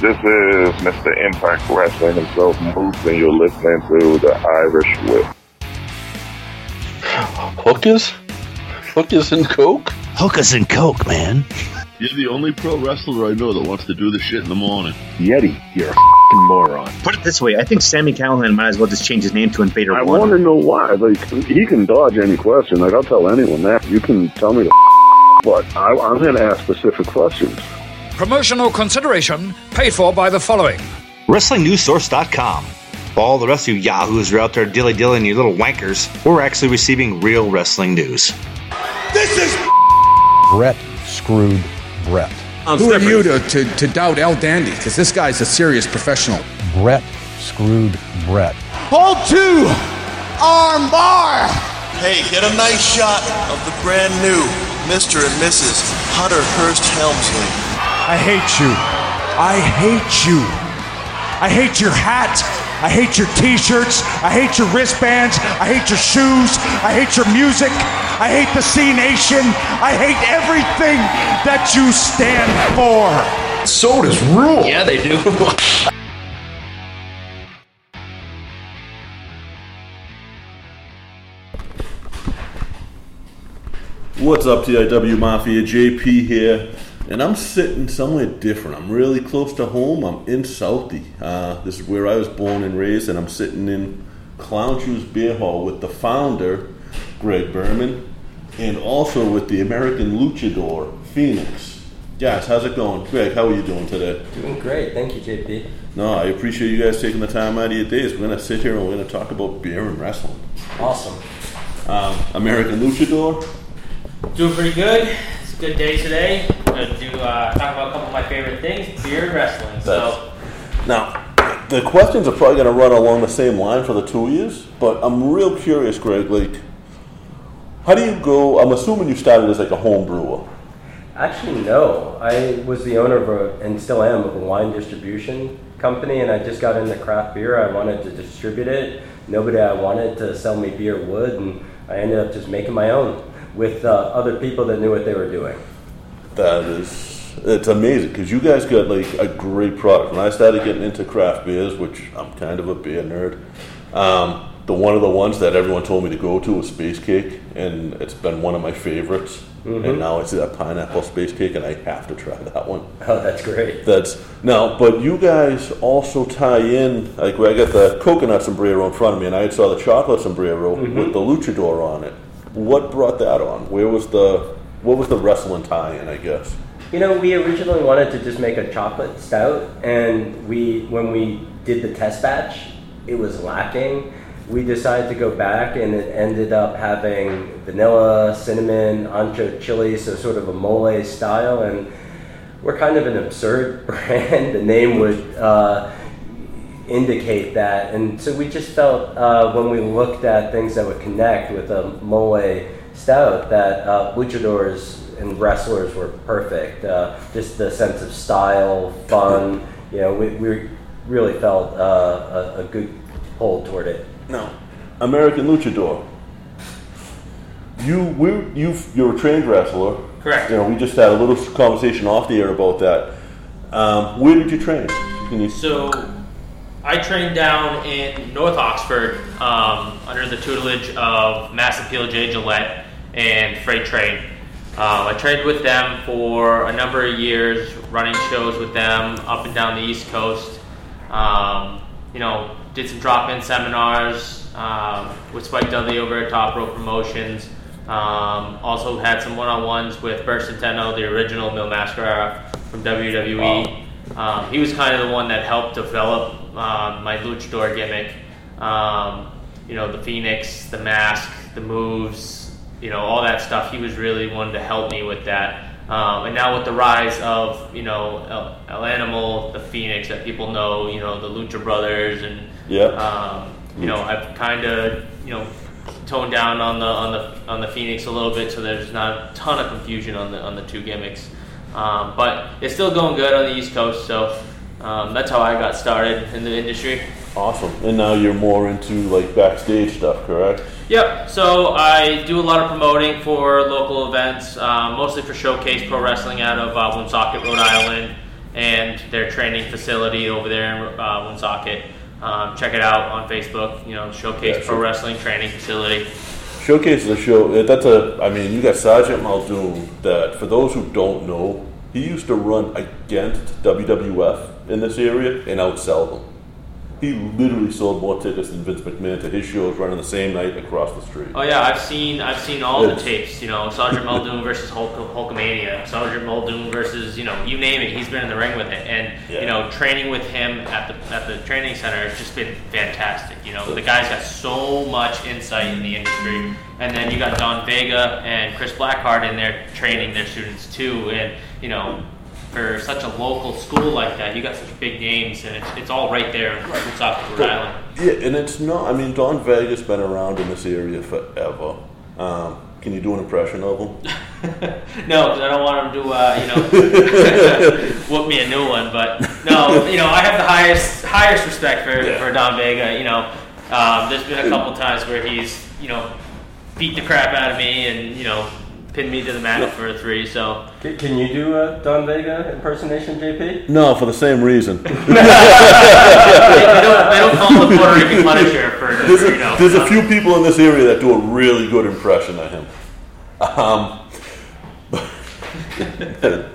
This is Mr. Impact Wrestling himself, Moose, and you're listening to the Irish Whip. Hookers? Hookers and Coke? Hookers and Coke, man. You're the only pro wrestler I know that wants to do this shit in the morning. Yeti, you're a fing moron. Put it this way, I think Sammy Callahan might as well just change his name to Invader I One. want to know why. Like, he can dodge any question. Like, I'll tell anyone that. You can tell me to but I, I'm going to ask specific questions. Promotional consideration paid for by the following. WrestlingNewsSource.com. For all the rest of you yahoos are out there dilly dillying you little wankers, we're actually receiving real wrestling news. This is Brett screwed Brett. Who are you to, to, to doubt El Dandy? Because this guy's a serious professional. Brett screwed Brett. Hold two! Arm bar! Hey, get a nice shot of the brand new Mr. and Mrs. Hunter Hearst Helmsley. I hate you. I hate you. I hate your hat. I hate your t-shirts. I hate your wristbands. I hate your shoes. I hate your music. I hate the Cenation. I hate everything that you stand for. Sodas rule. Yeah, they do. What's up, TIW Mafia? JP here, and I'm sitting somewhere different. I'm really close to home. I'm in Southie. Uh, this is where I was born and raised, and I'm sitting in Clown Shoes Beer Hall with the founder, Gregg Berman, and also with the American Luchador, Phoenix. Guys, how's it going? Gregg, how are you doing today? Doing great, thank you, JP. No, I appreciate you guys taking the time out of your days. We're going to sit here and we're going to talk about beer and wrestling. Awesome. Um, American Luchador, Doing pretty good. It's a good day today. Gonna do uh, talk about a couple of my favorite things: beer and wrestling. So Now, the questions are probably going to run along the same line for the two years, but I'm real curious, Gregg. Like, how do you go? I'm assuming you started as like a home brewer. Actually, no. I was the owner of a, and still am, of a wine distribution company, and I just got into craft beer. I wanted to distribute it. Nobody I wanted to sell me beer would, and I ended up just making my own with uh, other people that knew what they were doing. That is, it's amazing because you guys got like a great product. When I started getting into craft beers, which I'm kind of a beer nerd, um, the one of the ones that everyone told me to go to was Space Cake, and it's been one of my favorites. Mhm. And now it's that pineapple space cake, and I have to try that one. Oh, that's great. That's now, but you guys also tie in. Like I got the coconut sombrero in front of me, and I saw the chocolate sombrero Mhm. with the luchador on it. What brought that on? Where was the what was the wrestling tie-in? I guess. You know, we originally wanted to just make a chocolate stout, and we when we did the test batch, it was lacking. We decided to go back, and it ended up having vanilla, cinnamon, ancho chili, so sort of a mole style. And we're kind of an absurd brand. The name would uh, indicate that, and so we just felt uh, when we looked at things that would connect with a mole stout that uh, luchadors and wrestlers were perfect. Uh, just the sense of style, fun. You know, we, we really felt uh, a, a good pull toward it. No. American Luchador. You we you you're a trained wrestler. Correct. You know, we just had a little conversation off the air about that. Um, where did you train? Can you So, I trained down in North Oxford um, under the tutelage of Mass Appeal J. Gillette and Freight Train. Um, I trained with them for a number of years, running shows with them up and down the East Coast. Um, you know, did some drop-in seminars um, with Spike Dudley over at Top Rope Promotions. Um, also had some one-on-ones with Bert Centeno, the original Mil Mascara from WWE. Um, he was kind of the one that helped develop um, my luchador gimmick. Um, you know, the Phoenix, the mask, the moves, you know, all that stuff. He was really one to help me with that. Um, and now with the rise of, you know, El, El Animal, the Phoenix that people know, you know, the Lucha Brothers, and Yeah. um, you know, I've kind of, you know, toned down on the on the on the Phoenix a little bit, so there's not a ton of confusion on the on the two gimmicks. Um, but it's still going good on the East Coast, so um, that's how I got started in the industry. Awesome. And now you're more into like backstage stuff, correct? Yep. So I do a lot of promoting for local events, um, mostly for Showcase Pro Wrestling out of uh, Woonsocket, Rhode Island, and their training facility over there in uh, Woonsocket. Um, check it out on Facebook. You know, Showcase Pro. Wrestling Training Facility. Showcase is a show. uh, That's a. I mean, you got Sergeant Muldoon. That for those who don't know, he used to run against WWF in this area and outsell them. He literally sold more tickets than Vince McMahon to his shows running the same night across the street. Oh yeah, I've seen I've seen all the tapes. You know, Sergeant Muldoon versus Hulk, Hulkamania, Sergeant Muldoon versus you know you name it. He's been in the ring with it, and you know training with him at the at the training center has just been fantastic. You know, the guy's got so much insight in the industry, and then you got Don Vega and Chris Blackheart in there training their students too, and you know. For such a local school like that, you got such big names, and it's, it's all right there in Woonsocket, Rhode Island. Yeah, and it's not. I mean, Don Vega's been around in this area forever. Um, can you do an impression of him? No, because I don't want him to, uh, you know, whoop me a new one. But no, you know, I have the highest highest respect for, for Don Vega. You know, um, there's been a couple times where he's, you know, beat the crap out of me and you know, pinned me to the mat for a three. So Can, can you do a Don Vega impersonation, JP? No, for the same reason. they, they don't, they don't call him the Puerto Rican Punisher for There's you a, know. there's a few people in this area that do a really good impression of him. Um,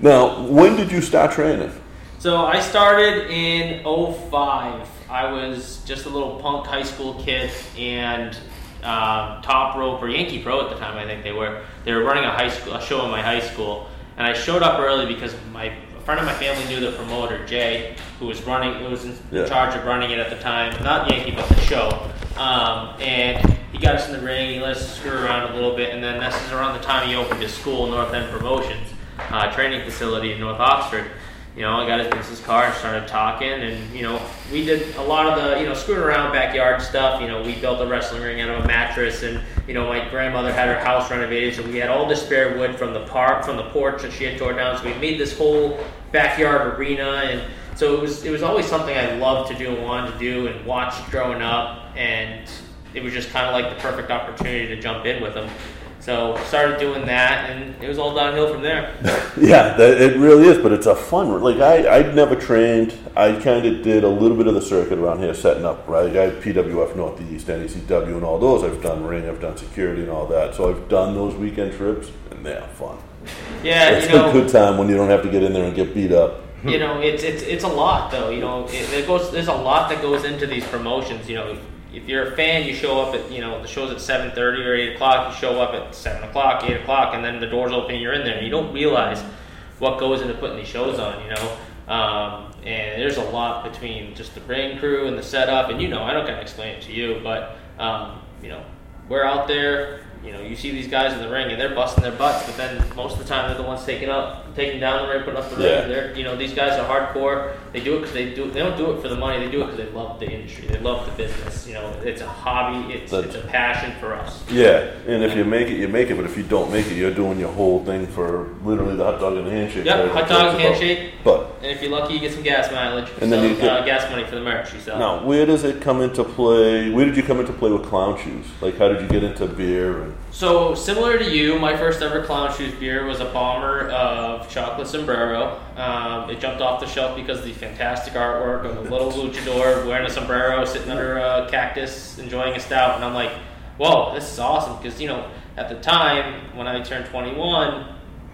now, when did you start training? So I started in 05. I was just a little punk high school kid and um, top rope or Yankee Pro at the time. I think they were. They were running a high school a show in my high school, and I showed up early because my a friend of my family knew the promoter Jay, who was running, who was in Yeah. charge of running it at the time. Not Yankee, but the show. Um, and he got us in the ring. He let us screw around a little bit, and then this is around the time he opened his school, North End Promotions, uh, training facility in North Oxford you know, I got his business card and started talking, and you know, we did a lot of the you know screwing around backyard stuff. You know, we built a wrestling ring out of a mattress, and you know, my grandmother had her house renovated, so we had all the spare wood from the park, from the porch that she had torn down. So we made this whole backyard arena, and so it was it was always something I loved to do and wanted to do and watched growing up, and it was just kind of like the perfect opportunity to jump in with them. So started doing that, and it was all downhill from there. Yeah, that, it really is, but it's a fun. Like I, I'd never trained. I kind of did a little bit of the circuit around here, setting up. Right, I had PWF Northeast, NECW, and all those. I've done ring, I've done security, and all that. So I've done those weekend trips, and they're fun. Yeah, it's you know, a good time when you don't have to get in there and get beat up. you know it's it's it's a lot though you know it, it goes there's a lot that goes into these promotions you know if you're a fan you show up at you know the show's at 7.30 or 8 o'clock you show up at 7 o'clock 8 o'clock and then the doors open you're in there. And you don't realize what goes into putting these shows on you know? Um, and there's a lot between just the ring crew and the setup and you know i don't gotta explain it to you but um, you know we're out there you know, you see these guys in the ring and they're busting their butts, but then most of the time they're the ones taking up, taking down the ring, putting up the Yeah. ring. They're, you know, these guys are hardcore. They do it because they do. They don't do it for the money. They do it because they love the industry. They love the business. You know, it's a hobby. It's That's- it's a passion for us. Yeah, and if you make it, you make it. But if you don't make it, you're doing your whole thing for literally the hot dog and the handshake. Yep, hot dog about. handshake. But And if you're lucky, you get some gas mileage. And then So, you get- uh, gas money for the merch you sell. now, where does it come into play? Where did you come into play with clown shoes? Like, how did you get into beer? And So similar to you, my first ever clown shoes beer was a bomber of chocolate sombrero. Um, it jumped off the shelf because of the fantastic artwork of a little luchador wearing a sombrero, sitting under a cactus, enjoying a stout, and I'm like, "Whoa, this is awesome!" Because you know, at the time when I turned 21,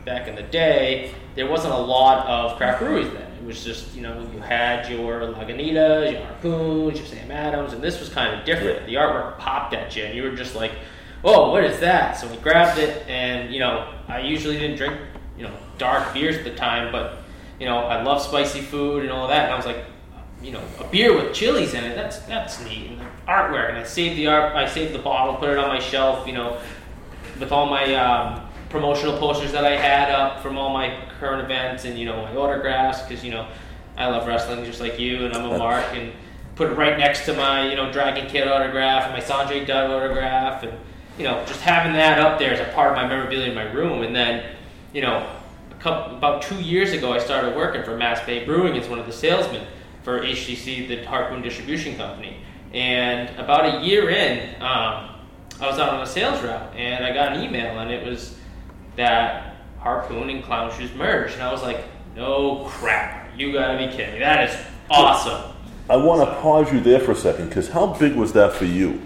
back in the day, there wasn't a lot of craft breweries then. It was just you know you had your Lagunitas, your Harpoons, your Sam Adams, and this was kind of different. The artwork popped at you, and you were just like, "Whoa, what is that?" So we grabbed it, and you know I usually didn't drink you know dark beers at the time, but you know I love spicy food and all that, and I was like, you know, a beer with chilies in it. That's that's neat. And the artwork, and I saved the art. I saved the bottle, put it on my shelf. You know, with all my um, promotional posters that I had up from all my current events, and you know my autographs, because you know I love wrestling just like you, and I'm a mark, and put it right next to my you know Dragon Kid autograph and my Sanjay Dutt autograph, and you know just having that up there as a part of my memorabilia in my room, and then you know a couple, about two years ago I started working for Mass Bay Brewing as one of the salesmen for HDC, the Harpoon Distribution Company, and about a year in. Um, I was out on a sales route and I got an email and it was that Harpoon and Clown Shoes merged. And I was like, No crap. You gotta be kidding me. That is awesome. I want to pause you there for a second because how big was that for you?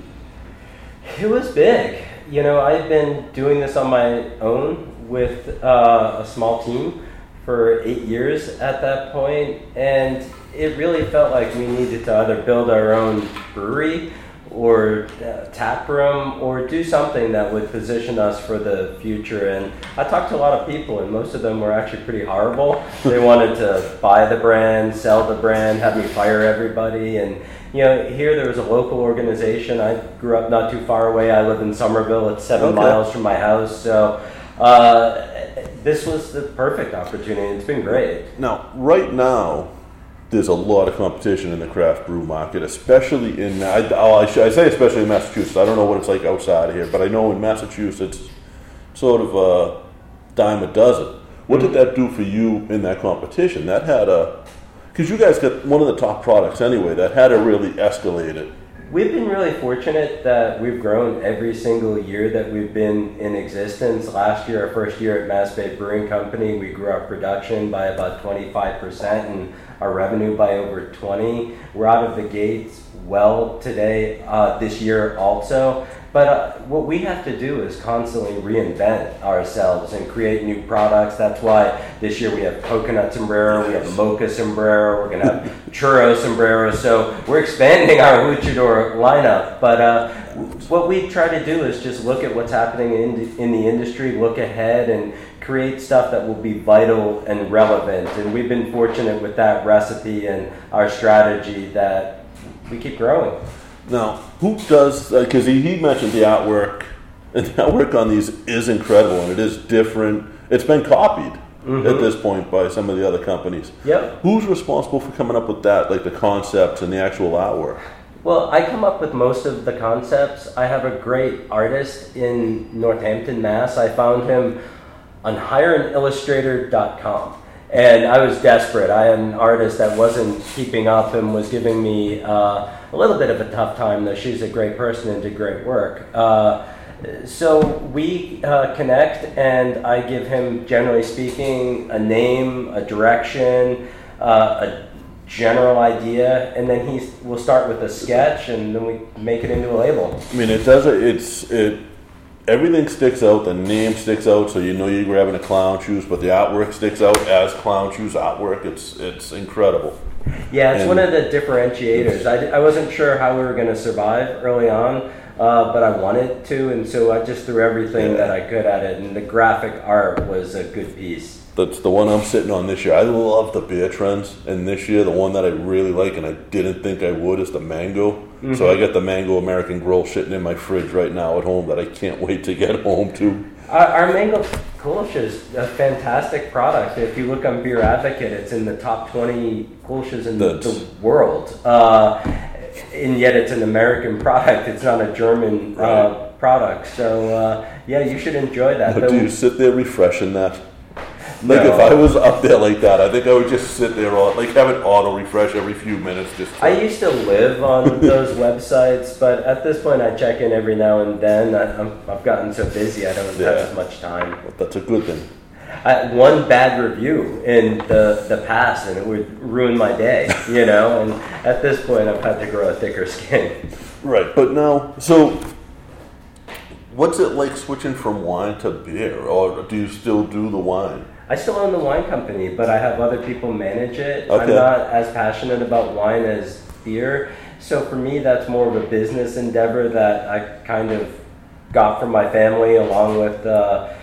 It was big. You know, I've been doing this on my own with uh, a small team for eight years at that point, and it really felt like we needed to either build our own brewery or uh, tap room or do something that would position us for the future. And I talked to a lot of people, and most of them were actually pretty horrible. They wanted to buy the brand, sell the brand, have me fire everybody, and you know, here there was a local organization. I grew up not too far away. I live in Somerville. It's seven Okay. miles from my house. So uh, this was the perfect opportunity. It's been great. Now, right now, there's a lot of competition in the craft brew market, especially in I, oh, I, I say especially in Massachusetts. I don't know what it's like outside of here, but I know in Massachusetts, sort of a dime a dozen. What did that do for you in that competition? That had a because you guys got one of the top products anyway. That had to really escalate it. We've been really fortunate that we've grown every single year that we've been in existence. Last year, our first year at Mass Bay Brewing Company, we grew our production by about 25% and our revenue by over 20. We're out of the gates well today, uh, this year also. But uh, what we have to do is constantly reinvent ourselves and create new products. That's why this year we have coconut sombrero, we have mocha sombrero, we're going to have churro sombrero. So we're expanding our luchador lineup. But uh, what we try to do is just look at what's happening in, in the industry, look ahead, and create stuff that will be vital and relevant. And we've been fortunate with that recipe and our strategy that we keep growing. Now, who does? Uh, because he, he mentioned the artwork, and the artwork on these is incredible, and it is different. It's been copied mm-hmm. at this point by some of the other companies. Yep. Who's responsible for coming up with that, like the concepts and the actual artwork? Well, I come up with most of the concepts. I have a great artist in Northampton, Mass. I found him on hireanillustrator.com. And I was desperate. I had an artist that wasn't keeping up and was giving me uh, a little bit of a tough time, though she's a great person and did great work. Uh, so we uh, connect, and I give him, generally speaking, a name, a direction, uh, a general idea, and then he will start with a sketch, and then we make it into a label. I mean, it does. It's it. Everything sticks out. The name sticks out, so you know you're grabbing a clown shoes. But the artwork sticks out as clown shoes artwork. It's it's incredible. Yeah, it's And- one of the differentiators. I, I wasn't sure how we were going to survive early on, uh, but I wanted to, and so I just threw everything that I could at it, and the graphic art was a good piece. That's the one I'm sitting on this year. I love the beer trends, and this year the one that I really like, and I didn't think I would, is the mango. So Mhm. I got the mango American Grow sitting in my fridge right now at home that I can't wait to get home to. Our, our mango Kolsch is a fantastic product. If you look on Beer Advocate, it's in the top 20 Kolsch's in the, That's- the world. Uh, and yet it's an American product. It's not a German uh, product. So, uh, yeah, you should enjoy that. But do you sit there refreshing that? Like No. if I was up there like that, I think I would just sit there on like have it auto refresh every few minutes. Just to- I used to live on those websites, but at this point I check in every now and then. I, I'm, I've gotten so busy I don't have Yeah. as much time. That's a good thing. I, one bad review in the, the past and it would ruin my day, you know? And at this point I've had to grow a thicker skin. Right, but now, so what's it like switching from wine to beer, or do you still do the wine? I still own the wine company, but I have other people manage it. I'm not as passionate about wine as beer. So for me, that's more of a business endeavor that I kind of got from my family, along with uh,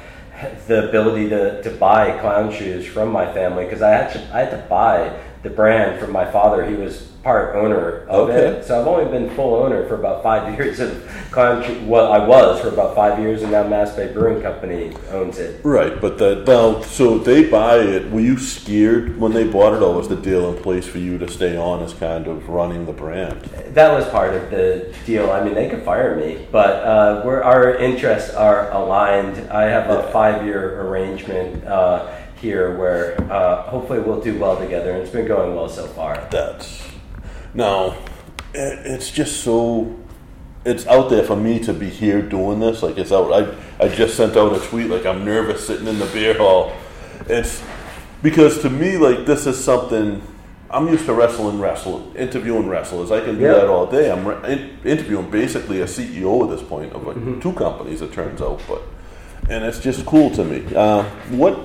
the ability to, to buy clown shoes from my family. Because I had to, I had to buy the brand from my father. He was part owner of Okay. it. So I've only been full owner for about five years of shoe. Well, I was for about five years, and now Mass Bay Brewing Company owns it. Right, but that now, so they buy it. Were you scared when they bought it, or was the deal in place for you to stay on as kind of running the brand? That was part of the deal. I mean, they could fire me, but uh, we're, our interests are aligned. I have a five-year arrangement uh, here where uh, hopefully we'll do well together, and it's been going well so far. That's now, it, it's just so. It's out there for me to be here doing this. Like it's out. I I just sent out a tweet. Like I'm nervous sitting in the beer hall. It's because to me, like this is something I'm used to wrestling, wrestling, interviewing wrestlers. I can do Yeah. that all day. I'm re- interviewing basically a CEO at this point of like Mm-hmm. two companies. It turns out, but and it's just cool to me. Uh, what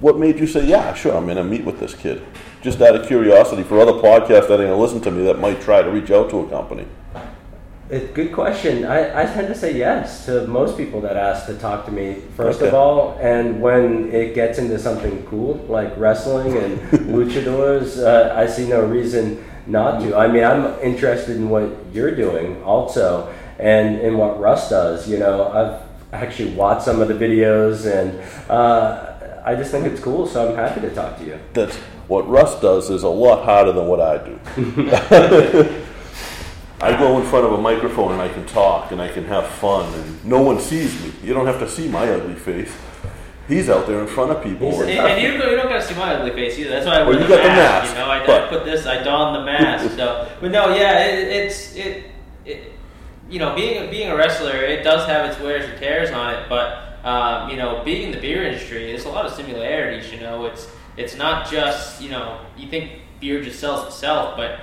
what made you say, yeah, sure, I'm gonna meet with this kid? Just out of curiosity for other podcasts that are gonna listen to me that might try to reach out to a company. Good question. I, I tend to say yes to most people that ask to talk to me, first of all. And when it gets into something cool like wrestling and luchadors, uh, I see no reason not to. I mean, I'm interested in what you're doing also and in what Russ does. You know, I've actually watched some of the videos and uh, I just think it's cool, so I'm happy to talk to you. That's what Russ does is a lot harder than what I do. I go in front of a microphone and I can talk and I can have fun and no one sees me. You don't have to see my ugly face. He's out there in front of people. And, and- and you, don't- you don't gotta see my ugly face either. That's why I wear Well, you the, got the mask, mask, You know, I, I put this, I don the mask. so, but no, yeah, it, it's it, it. You know, being being a wrestler, it does have its wears and tears on it. But um, you know, being in the beer industry, there's a lot of similarities. You know, it's it's not just you know you think beer just sells itself, but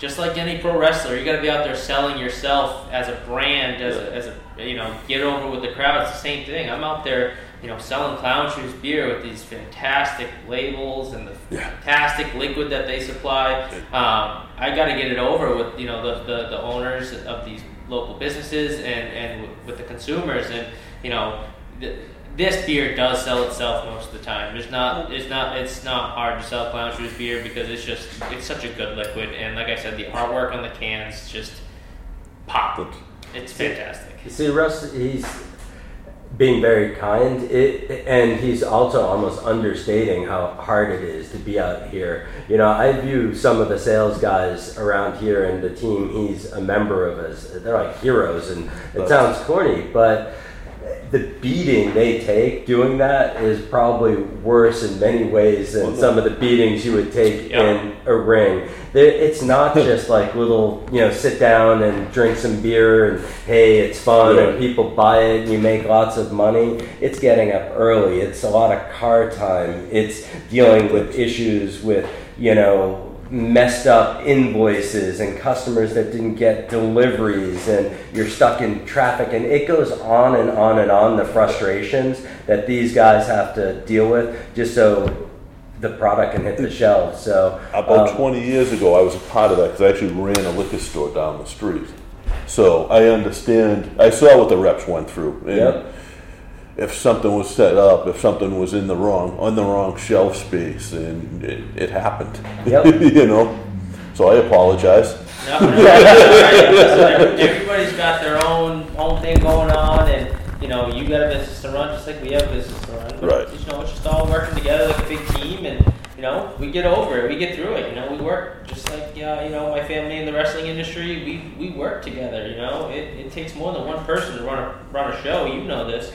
just like any pro wrestler, you got to be out there selling yourself as a brand, as a, as a you know, get over with the crowd. It's the same thing. I'm out there, you know, selling Clown Shoes beer with these fantastic labels and the fantastic liquid that they supply. Um, I got to get it over with you know the, the, the owners of these local businesses and and with the consumers and you know. Th this beer does sell itself most of the time. There's not, it's not, it's not hard to sell Clown Shoes beer because it's just, it's such a good liquid. And like I said, the artwork on the cans just pop. It's fantastic. You see, Russ, he's being very kind, it, and he's also almost understating how hard it is to be out here. You know, I view some of the sales guys around here and the team he's a member of as they're like heroes, and it sounds corny, but the beating they take doing that is probably worse in many ways than some of the beatings you would take in a ring. It's not just like little, you know, sit down and drink some beer and hey, it's fun and people buy it and you make lots of money. It's getting up early. It's a lot of car time. It's dealing with issues with, you know, messed up invoices and customers that didn't get deliveries and you're stuck in traffic and it goes on and on and on the frustrations that these guys have to deal with just so the product can hit the shelves so About um, 20 years ago, I was a part of that because I actually ran a liquor store down the street. So I understand. I saw what the reps went through. And Yep. If something was set up, if something was in the wrong on the wrong shelf space, and it, it happened. Yep. you know. So I apologize. No, no, Listen, everybody's got their own own thing going on, and you know, you got a business to run just like we have a business to run. But, Right. You know, it's just all working together like a big team, and you know, we get over it, we get through it. You know, we work just like uh, you know, my family in the wrestling industry. We we work together. You know, it, it takes more than one person to run a run a show. You know this.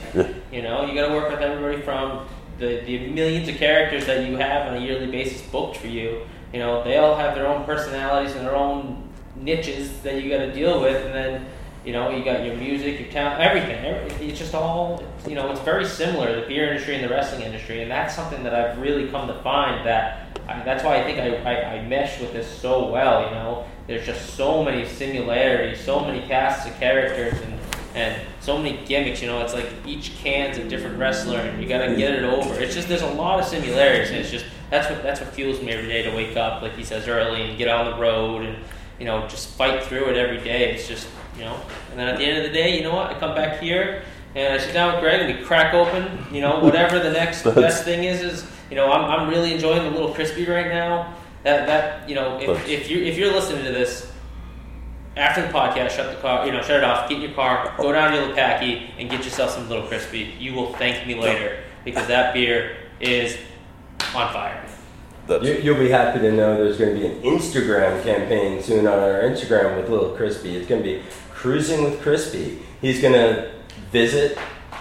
You know, you got to work with everybody from the, the millions of characters that you have on a yearly basis booked for you. You know, they all have their own personalities and their own niches that you got to deal with, and then you know you got your music, your talent, everything. It's just all you know. It's very similar the beer industry and the wrestling industry, and that's something that I've really come to find that. I, that's why I think I, I, I mesh with this so well. You know, there's just so many similarities, so many casts of characters, and and so many gimmicks. You know, it's like each can's a different wrestler, and you gotta get it over. It's just there's a lot of similarities, and it's just that's what that's what fuels me every day to wake up, like he says early, and get on the road, and you know just fight through it every day. It's just you know, and then at the end of the day, you know what? I come back here and I sit down with Gregg and we crack open, you know, whatever the next best thing is. Is you know, I'm, I'm really enjoying the little crispy right now. That that you know, if, if you if you're listening to this after the podcast, shut the car, you know, shut it off, get in your car, go down to Little Packy, and get yourself some Little Crispy. You will thank me later because that beer is on fire. You, you'll be happy to know there's going to be an Instagram campaign soon on our Instagram with Little Crispy. It's going to be Cruising with Crispy. He's going to visit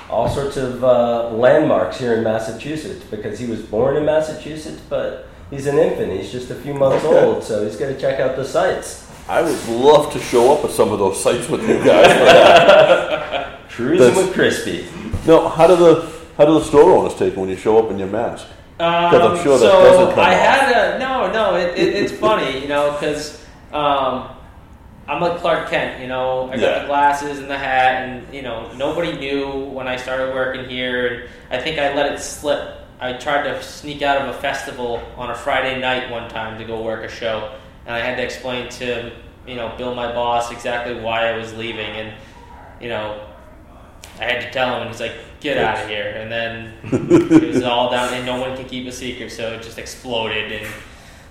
all sorts of uh, landmarks here in Massachusetts because he was born in Massachusetts, but he's an infant. He's just a few months old, so he's going to check out the sites. I would love to show up at some of those sites with you guys. For that. Cruising That's- with Crispy. No, how do the how do the store owners take it when you show up in your mask? Because I'm Um, sure that doesn't come I off. had a no, no. It, it, it's funny, you know, because um, I'm like Clark Kent. You know, I got Yeah. the glasses and the hat, and you know, nobody knew when I started working here. And I think I let it slip. I tried to sneak out of a festival on a Friday night one time to go work a show, and I had to explain to you know Bill, my boss, exactly why I was leaving, and you know. I had to tell him, and he's like, "Get out of here!" And then it was all down, and no one can keep a secret, so it just exploded, and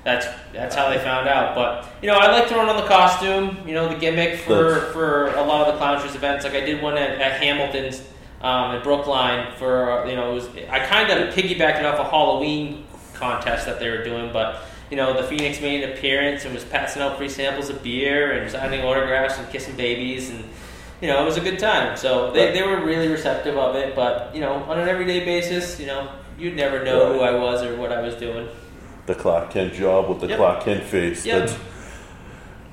that's that's how they found out. But you know, I like throwing on the costume, you know, the gimmick for for a lot of the clown shoes events. Like I did one at, at Hamilton's um, in Brookline for you know, it was I kind of piggybacked it off a Halloween contest that they were doing, but. You know, the Phoenix made an appearance and was passing out free samples of beer and signing autographs and kissing babies and you know, it was a good time. So they, they were really receptive of it. But you know, on an everyday basis, you know, you'd never know who I was or what I was doing. the Clark Kent job with the Yep. Clark Kent face. Yep. That's,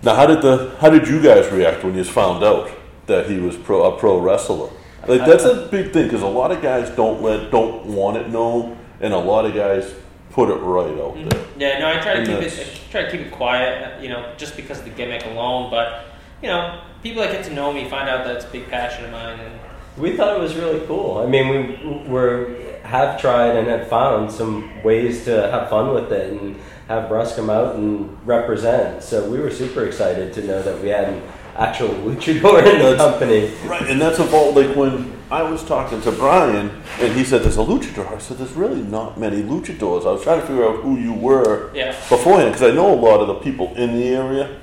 now, how did the how did you guys react when you found out that he was pro a pro wrestler? Like that's a big thing because a lot of guys don't let don't want it known, and a lot of guys put it right out mm-hmm. there. Yeah, no, I try to And keep it I try to keep it quiet. You know, just because of the gimmick alone. But you know, people that get to know me find out that it's a big passion of mine. And We thought it was really cool. I mean, we were have tried and have found some ways to have fun with it and have Russ come out and represent. So we were super excited to know that we had an actual luchador in the company. Right, and that's a about like when I was talking to Brian, and he said there's a luchador. I said there's really not many luchadors. I was trying to figure out who you were Yeah. beforehand because I know a lot of the people in the area,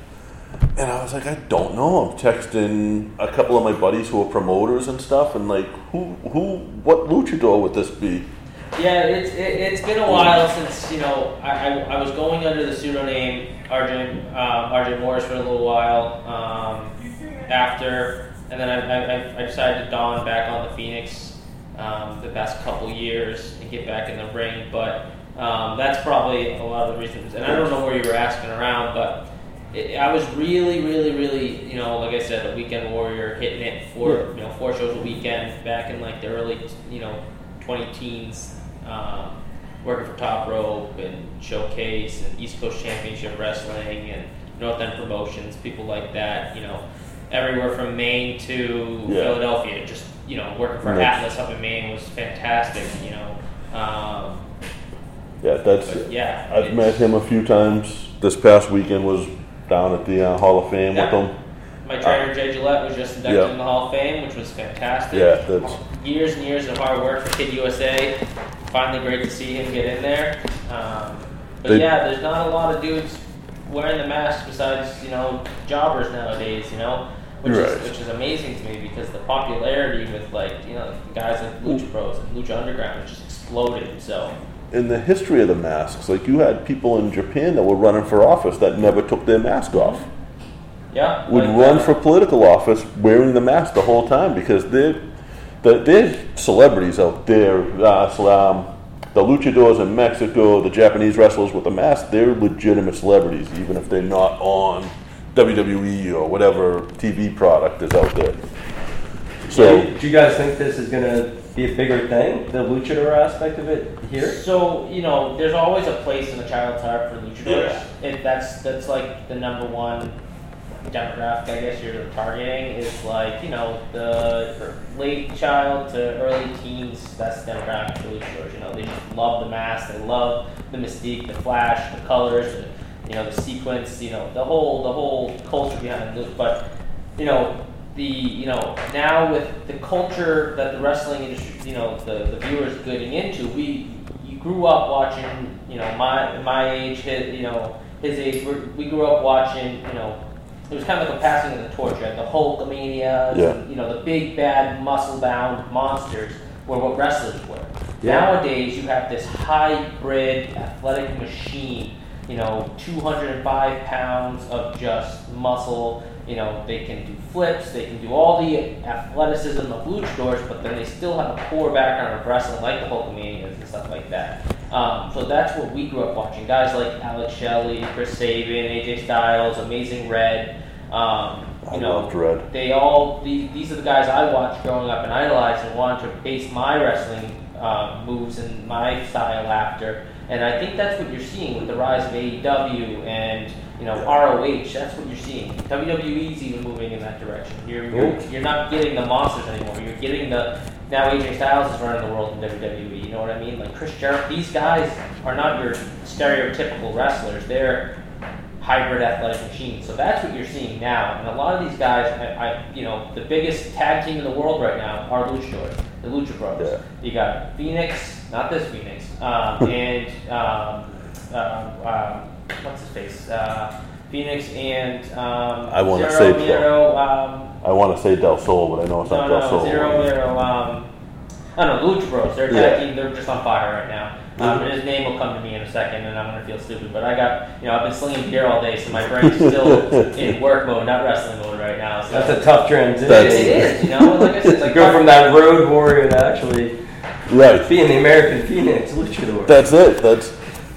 and I was like, I don't know. I'm texting a couple of my buddies who are promoters and stuff, and like, who, who, what luchador would this be? Yeah, it's it, it's been a while since you know I, I, I was going under the pseudonym RJ um, RJ Morris for a little while um, after, and then I, I, I decided to don back on the Phoenix um, the past couple years and get back in the ring. But um, that's probably a lot of the reasons. And I don't know where you were asking around, but it, I was really, really, really, you know, like I said, a weekend warrior, hitting it four, you know, four shows a weekend back in like the early, you know, 20 teens, um, working for Top Rope and Showcase and East Coast Championship Wrestling and North End Promotions, people like that, you know, everywhere from Maine to Yeah. Philadelphia. Just you know, working for Nice. Atlas up in Maine was fantastic. You know, um, Yeah, that's. Yeah, I've met him a few times. This past weekend was down at the uh, Hall of Fame Yeah. with him. my trainer Jay Gillette was just inducted Yeah. in the Hall of Fame, which was fantastic. Yeah, that's. years and years of hard work for Kid USA. Finally, great to see him get in there. Um, but They- yeah, there's not a lot of dudes wearing the mask besides you know jobbers nowadays. You know, which Right. is which is amazing to me because the popularity with like you know guys like Lucha Bros and Lucha Underground just exploded. So in the history of the masks, like you had people in Japan that were running for office that never took their mask off. yeah, Would like, run uh, for political office wearing the mask the whole time because they're the, they're celebrities out there. Uh, um, the luchadors in Mexico, the Japanese wrestlers with the mask, they're legitimate celebrities, even if they're not on WWE or whatever TV product is out there. So. do you guys think this is going to be a bigger thing, the luchador aspect of it here? So you know, there's always a place in a child's heart for luchadors. If that's that's like the number one demographic, I guess you're targeting is like you know the late child to early teens. That's demographic for luchadors. You know, they just love the mask, they love the mystique, the flash, the colors, the, you know, the sequence. You know, the whole the whole culture behind it. But you know, the you know now with the culture that the wrestling industry, you know, the, the viewers getting into, we you grew up watching, you know, my my age, his, you know, his age. We're, we grew up watching, you know. It was kind of like a passing of the torch, right? The Hulkamania, Yeah. you know, the big bad muscle-bound monsters were what wrestlers were. Yeah. Nowadays, you have this hybrid athletic machine. You know, 205 pounds of just muscle. You know, they can do flips, they can do all the athleticism of luchadors, but then they still have a core background of wrestling, like the Hulkamanias and stuff like that. Um, so that's what we grew up watching. Guys like Alex Shelley, Chris Sabin, AJ Styles, Amazing Red. Um, you I know, loved Red. they all the, these are the guys I watched growing up and idolized and wanted to base my wrestling uh, moves and my style after. And I think that's what you're seeing with the rise of AEW and you know ROH. That's what you're seeing. WWE's even moving in that direction. You're you're, you're not getting the monsters anymore. You're getting the now AJ Styles is running the world in WWE. You know what I mean? Like Chris Jericho. These guys are not your stereotypical wrestlers. They're hybrid athletic machines. So that's what you're seeing now. And a lot of these guys, I, I you know, the biggest tag team in the world right now are luchadors, the Lucha Bros. You got Phoenix, not this Phoenix, um, and um, um, um, what's his face? Uh, Phoenix and um, I wanna say Miedo, um, I want to say Del Sol, but I know it's no, not Del no, Sol. Zero Miedo, um, I don't know, Lucha Bros. They're Yeah. team. They're just on fire right now. Um, and his name will come to me in a second, and I'm gonna feel stupid. But I got, you know, I've been slinging beer all day, so my brain's still in work mode, not wrestling mode right now. So. That's a tough transition. That's, It is, you know. Like I said, it's like go from that road warrior to actually Right. being the American Phoenix luchador. That's it. That's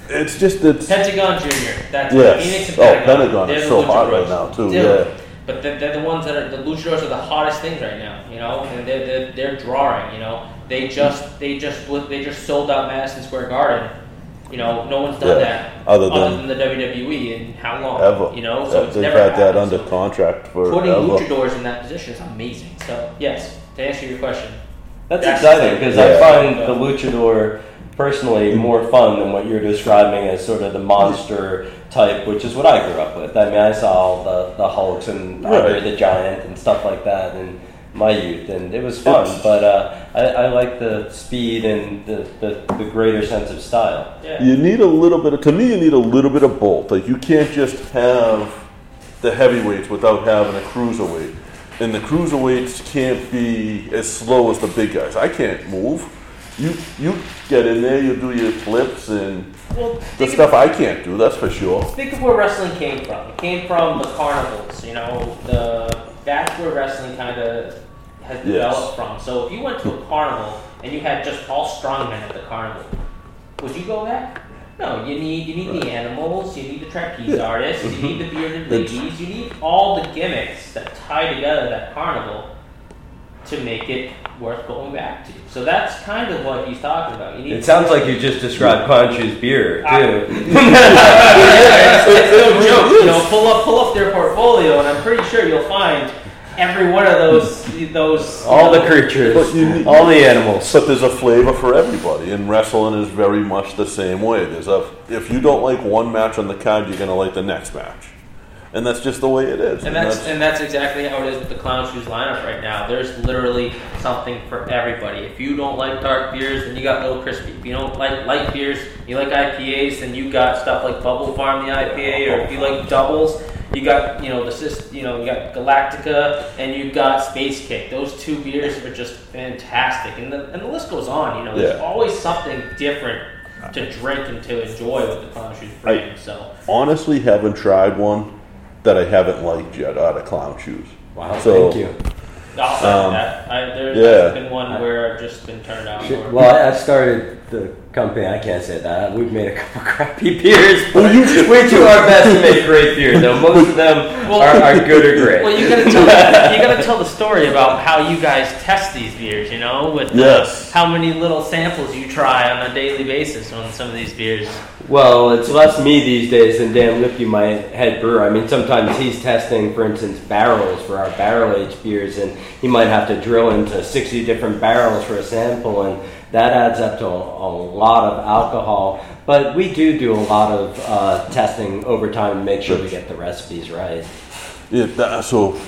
it's just it's Pentagon Junior. That's Yes. Phoenix and Oh, Pentagon. Pentagon They're is so hot right now, too, Still. yeah. But they're, they're the ones that are the luchadors are the hottest things right now. You know, and they're, they're, they're drawing. You know, they just they just they just sold out Madison Square Garden. You know, no one's done Yeah. that Other than, than- the WWE in how long? ever. You know, so Yeah, it's they've never had that under So contract for Putting ever. luchadors in that position is amazing. So yes, to answer your question, That's, That's exciting because I Yeah. find the luchador personally more fun than what you're describing as sort of the monster type, which is what I grew up with. I mean, I saw all the, the Hulks and Andre Right. the Giant and stuff like that in my youth, and it was fun. It's- but uh, I, I like the speed and the, the, the greater sense of style. yeah. You need a little bit of, to me, you need a little bit of both. Like, you can't just have the heavyweights without having a cruiserweight. And the cruiserweights can't be as slow as the big guys. I can't move. You you get in there, you do your flips and Well, the stuff I can't do, that's for sure. Think of where wrestling came from. It came from the carnivals. You know, the that's where wrestling kind of has Yes. developed from. So if you went to a carnival and you had just all strongmen at the carnival, would you go there? No, you need you need the animals, you need the trapeze artists, you need the bearded ladies, you need all the gimmicks that tie together that carnival to make it worth going back to. So that's kind of what he's talking about. You need It sounds like you just described Clown Shoes beer, Ah. too. yeah, it's, it's no joke. You know, pull up, pull up their portfolio, and I'm pretty sure you'll find every one of those, those. all the creatures, need- all the animals. But there's a flavor for everybody, and wrestling is very much the same way. There's a if you don't like one match on the card, you're gonna like the next match, and that's just the way it is. And that's and that's exactly how it is with the Clown Shoes lineup right now. There's literally something for everybody. If you don't like dark beers, then you got Little Crispy. If you don't like light beers, you like IPAs, then you got stuff like Bubble Farm, the IPA. Or if you like doubles, you got you know the you know you got Galactica and you got Space Cake. Those two beers are just fantastic, and the and the list goes on. You know, there's Yeah. always something different to drink and to enjoy with the Clown Shoes brand. so. honestly haven't tried one that I haven't liked yet out of clown shoes. Wow, So- thank you. I'll say Um, that. I, there's yeah. been one where I've just been turned down. Well, I started the company. I can't say that. We've made a couple crappy beers, Well, you- we do our best to make great beer. Though most of them Well- are, are good or great. Well, you gotta tell you gotta tell the story about how you guys test these beers. You know, with uh, Yes. how many little samples you try on a daily basis on some of these beers. Well, it's less me these days than Dan Lipke, my head brewer. I mean, sometimes he's testing, for instance, barrels for our barrel aged beers, and he might have to drill into 60 different barrels for a sample, and that adds up to a, a lot of alcohol. But we do do a lot of uh, testing over time to make sure we get the recipes right. Yeah, that, so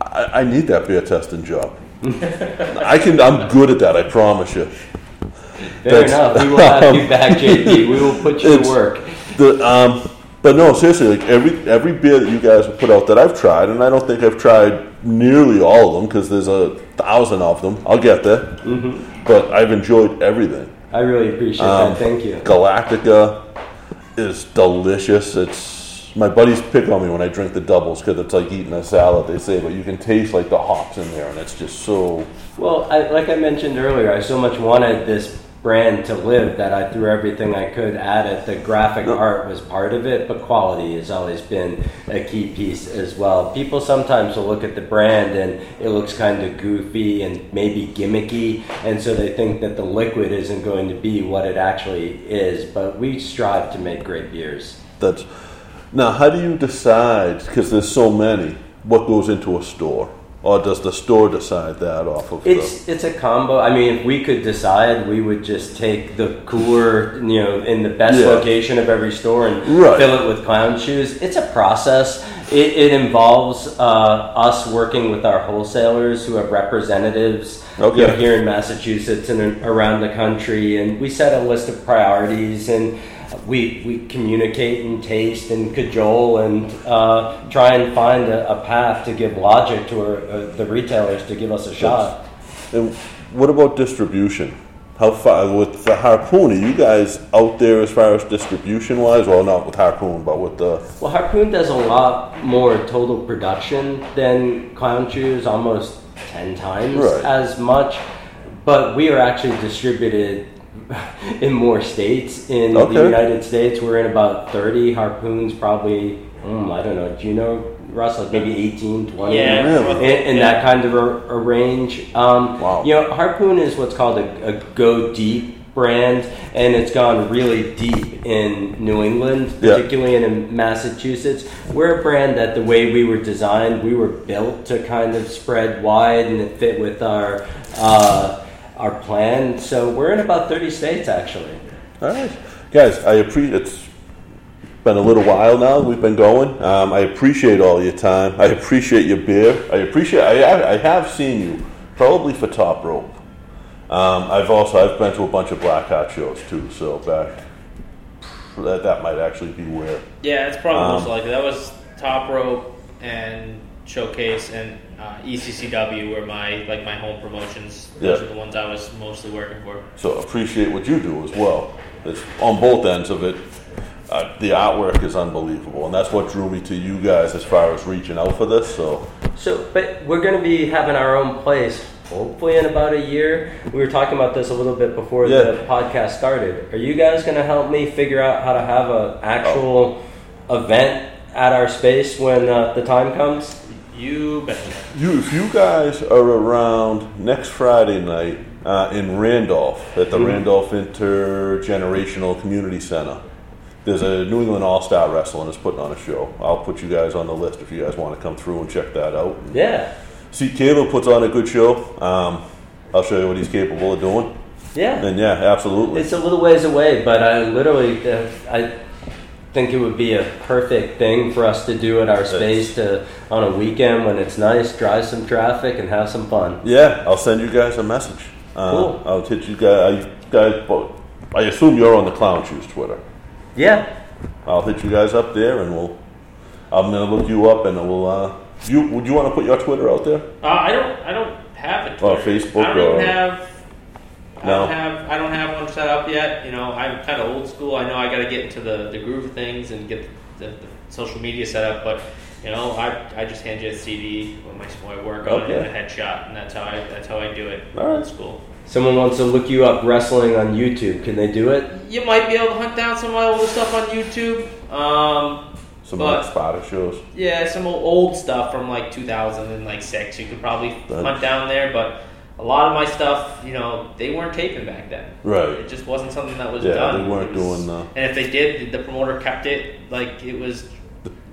I, I need that beer testing job. I can. I'm good at that. I promise you. Fair That's- enough. We will have you back, JP. We will put you to work. The, um, but no, seriously, like every every beer that you guys have put out that I've tried, and I don't think I've tried nearly all of them because there's a thousand of them. I'll get there, Mm-hmm. but I've enjoyed everything. I really appreciate Um, that. Thank you. Galactica is delicious. It's my buddies pick on me when I drink the doubles because it's like eating a salad. They say, but you can taste like the hops in there, and it's just so. Well, I, like I mentioned earlier, I so much wanted this brand to live that I threw everything I could at it. The graphic art was part of it, but quality has always been a key piece as well. People sometimes will look at the brand and it looks kind of goofy and maybe gimmicky, and so they think that the liquid isn't going to be what it actually is. But we strive to make great beers. That's now. How do you decide? Because there's so many. What goes into a store, or does the store decide that off of? It's it's a combo. I mean, if we could decide, we would just take the cooler, you know, in the best Yeah. location of every store and Right. fill it with clown shoes. It's a process. It, it involves uh, us working with our wholesalers who have representatives Okay. you know, here in Massachusetts and around the country, and we set a list of priorities and. We, we communicate and taste and cajole and uh, try and find a, a path to give logic to our, uh, the retailers to give us a shot. And what about distribution? How far with the harpoon? Are you guys out there as far as distribution wise? Well, not with harpoon, but with the Well, Harpoon does a lot more total production than Clown Shoes, almost 10 times Right. as much. But we are actually distributed in more states. In Okay. the United States, we're in about 30. Harpoon's probably, mm, I don't know, do you know, Russ, like maybe 18, 20? Yeah, Really? In, in yeah. that kind of a, a range. Um, Wow. You know, Harpoon is what's called a, a go deep brand, and it's gone really deep in New England, particularly in, in Massachusetts. We're a brand that the way we were designed, we were built to kind of spread wide, and it fit with our uh, our plan. So we're in about 30 states, actually. All right, guys. I appreciate it's been a little while now. We've been going. Um, I appreciate all your time. I appreciate your beer. I appreciate. I, I have seen you probably for Top Rope. Um, I've also I've been to a bunch of black hat shows too. So back that that might actually be where. Yeah, it's probably Um, most likely. That was Top Rope and Showcase and uh, ECCW were my like my home promotions. Those Yeah. are the ones I was mostly working for. So appreciate what you do as well. It's on both ends of it. Uh, the artwork is unbelievable, and that's what drew me to you guys as far as reaching out for this. So So, but we're going to be having our own place hopefully in about a year. We were talking about this a little bit before Yeah. the podcast started. Are you guys going to help me figure out how to have an actual event at our space when uh, the time comes? You bet. You, if you guys are around next Friday night uh, in Randolph at the Mhm. Randolph Intergenerational Community Center, there's a New England All Star Wrestling is putting on a show. I'll put you guys on the list if you guys want to come through and check that out. Yeah. See, Caleb puts on a good show. Um, I'll show you what he's capable of doing. Yeah. And yeah, absolutely. It's a little ways away, but I literally, uh, I think it would be a perfect thing for us to do at our space to on a weekend when it's nice, drive some traffic, and have some fun. Yeah, I'll send you guys a message. Uh, Cool. I'll hit you guys. I, guys, both. I assume you're on the Clown Shoes Twitter. Yeah. I'll hit you guys up there, and we'll. I'm gonna look you up, and we'll. Uh, you would you want to put your Twitter out there? Uh, I don't. I don't have a Or Twitter. Facebook I don't or- even have. I No. don't have. I don't have one set up yet. You know, I'm kind of old school. I know I got to get into the, the groove of things and get the, the social media set up. But you know, I, I just hand you a CD with my, my work on it and a headshot, and that's how I that's how I do it. Old school. Someone wants to look you up wrestling on YouTube. Can they do it? You might be able to hunt down some of my older stuff on YouTube. Um, Some but- like Sparta shows. Yeah, some old- old stuff from like 2006. You could probably That's- hunt down there, but a lot of my stuff, you know, they weren't taping back then. Right. It just wasn't something that was Yeah, done. they weren't was- doing the- And if they did, the promoter kept it like it was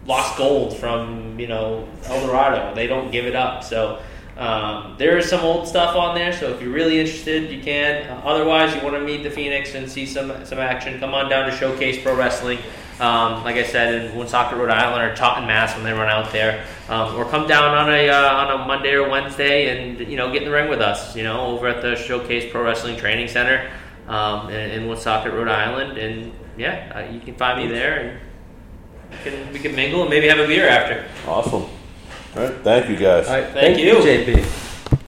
lost gold from you know El Dorado. They don't give it up. So. Um, there is some old stuff on there, so if you're really interested, you can. Uh, otherwise, you want to meet the Phoenix and see some some action, come on down to Showcase Pro Wrestling. Um, like I said, in Woonsocket, Rhode Island, or Taunton, Mass, when they run out there, um, or come down on a uh, on a Monday or Wednesday and you know get in the ring with us. You know, over at the Showcase Pro Wrestling Training Center um, in, in Woonsocket, Rhode Island, and yeah, uh, you can find me there, and we can we can mingle and maybe have a beer after. Awesome. All right, thank you guys. All right, Thank thank you. you, JP.